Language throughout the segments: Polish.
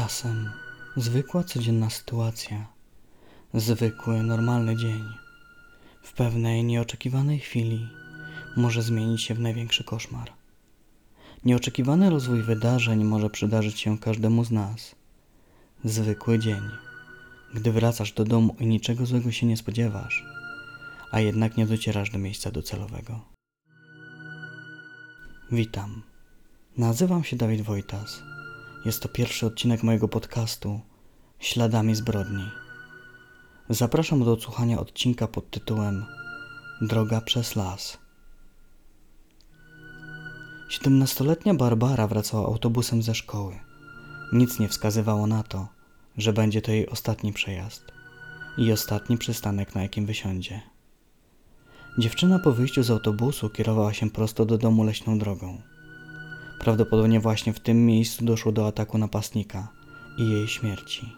Czasem zwykła, codzienna sytuacja, zwykły, normalny dzień, w pewnej nieoczekiwanej chwili może zmienić się w największy koszmar. Nieoczekiwany rozwój wydarzeń może przydarzyć się każdemu z nas. Zwykły dzień, gdy wracasz do domu i niczego złego się nie spodziewasz, a jednak nie docierasz do miejsca docelowego. Witam. Nazywam się Dawid Wojtas. Jest to pierwszy odcinek mojego podcastu Śladami zbrodni. Zapraszam do odsłuchania odcinka pod tytułem Droga przez las. Siedemnastoletnia Barbara wracała autobusem ze szkoły. Nic nie wskazywało na to, że będzie to jej ostatni przejazd i ostatni przystanek, na jakim wysiądzie. Dziewczyna po wyjściu z autobusu kierowała się prosto do domu leśną drogą. Prawdopodobnie właśnie w tym miejscu doszło do ataku napastnika i jej śmierci.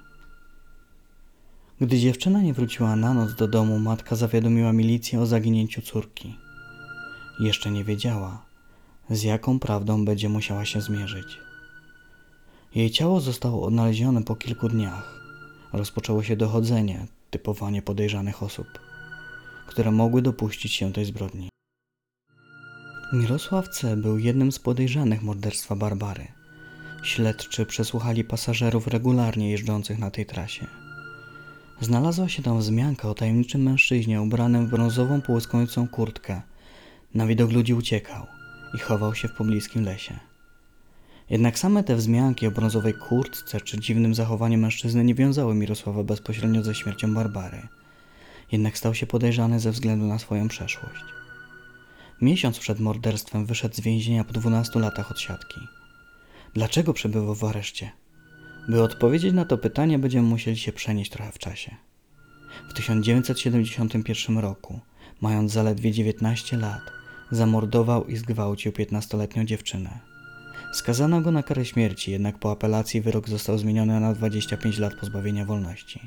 Gdy dziewczyna nie wróciła na noc do domu, matka zawiadomiła milicję o zaginięciu córki. Jeszcze nie wiedziała, z jaką prawdą będzie musiała się zmierzyć. Jej ciało zostało odnalezione po kilku dniach. Rozpoczęło się dochodzenie, typowanie podejrzanych osób, które mogły dopuścić się tej zbrodni. Mirosław C. był jednym z podejrzanych morderstwa Barbary. Śledczy przesłuchali pasażerów regularnie jeżdżących na tej trasie. Znalazła się tam wzmianka o tajemniczym mężczyźnie ubranym w brązową połyskującą kurtkę. Na widok ludzi uciekał i chował się w pobliskim lesie. Jednak same te wzmianki o brązowej kurtce czy dziwnym zachowaniu mężczyzny nie wiązały Mirosława bezpośrednio ze śmiercią Barbary. Jednak stał się podejrzany ze względu na swoją przeszłość. Miesiąc przed morderstwem wyszedł z więzienia po 12 latach odsiadki. Dlaczego przebywał w areszcie? By odpowiedzieć na to pytanie, będziemy musieli się przenieść trochę w czasie. W 1971 roku, mając zaledwie 19 lat, zamordował i zgwałcił 15-letnią dziewczynę. Skazano go na karę śmierci, jednak po apelacji wyrok został zmieniony na 25 lat pozbawienia wolności.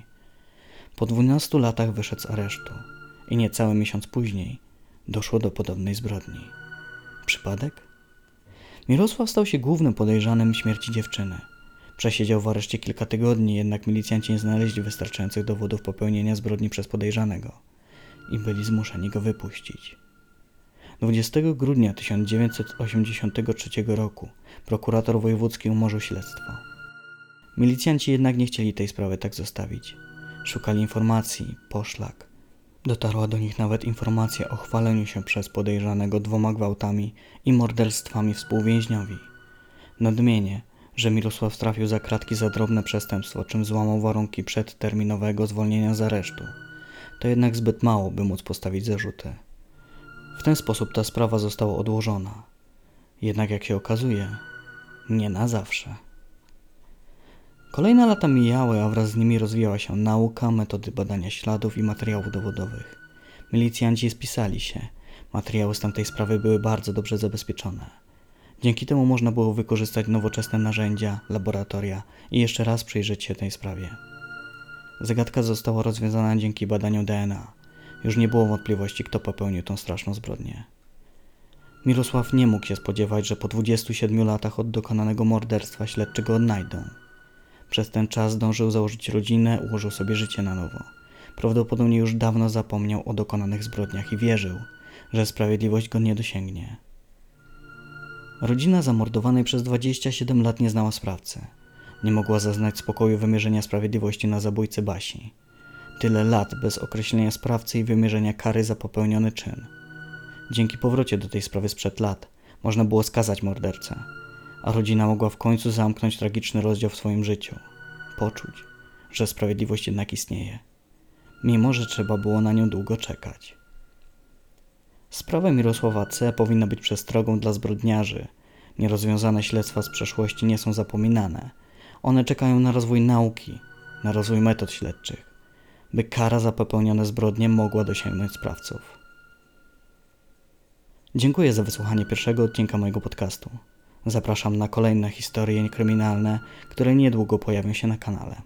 Po 12 latach wyszedł z aresztu i niecały miesiąc później doszło do podobnej zbrodni. Przypadek? Mirosław stał się głównym podejrzanym śmierci dziewczyny. Przesiedział w areszcie kilka tygodni, jednak milicjanci nie znaleźli wystarczających dowodów popełnienia zbrodni przez podejrzanego i byli zmuszeni go wypuścić. 20 grudnia 1983 roku prokurator wojewódzki umorzył śledztwo. Milicjanci jednak nie chcieli tej sprawy tak zostawić. Szukali informacji, poszlak. Dotarła do nich nawet informacja o chwaleniu się przez podejrzanego dwoma gwałtami i morderstwami współwięźniowi. Nadmienię, że Mirosław trafił za kratki za drobne przestępstwo, czym złamał warunki przedterminowego zwolnienia z aresztu. To jednak zbyt mało, by móc postawić zarzuty. W ten sposób ta sprawa została odłożona. Jednak jak się okazuje, nie na zawsze. Kolejne lata mijały, a wraz z nimi rozwijała się nauka, metody badania śladów i materiałów dowodowych. Milicjanci spisali się. Materiały z tamtej sprawy były bardzo dobrze zabezpieczone. Dzięki temu można było wykorzystać nowoczesne narzędzia, laboratoria i jeszcze raz przyjrzeć się tej sprawie. Zagadka została rozwiązana dzięki badaniu DNA. Już nie było wątpliwości, kto popełnił tą straszną zbrodnię. Mirosław nie mógł się spodziewać, że po 27 latach od dokonanego morderstwa śledczy go odnajdą. Przez ten czas zdążył założyć rodzinę, ułożył sobie życie na nowo. Prawdopodobnie już dawno zapomniał o dokonanych zbrodniach i wierzył, że sprawiedliwość go nie dosięgnie. Rodzina zamordowanej przez 27 lat nie znała sprawcy. Nie mogła zaznać spokoju wymierzenia sprawiedliwości na zabójcy Basi. Tyle lat bez określenia sprawcy i wymierzenia kary za popełniony czyn. Dzięki powrocie do tej sprawy sprzed lat można było skazać mordercę, a rodzina mogła w końcu zamknąć tragiczny rozdział w swoim życiu. Poczuć, że sprawiedliwość jednak istnieje, mimo że trzeba było na nią długo czekać. Sprawa Mirosława C. powinna być przestrogą dla zbrodniarzy. Nierozwiązane śledztwa z przeszłości nie są zapominane. One czekają na rozwój nauki, na rozwój metod śledczych, by kara za popełnione zbrodnie mogła dosięgnąć sprawców. Dziękuję za wysłuchanie pierwszego odcinka mojego podcastu. Zapraszam na kolejne historie kryminalne, które niedługo pojawią się na kanale.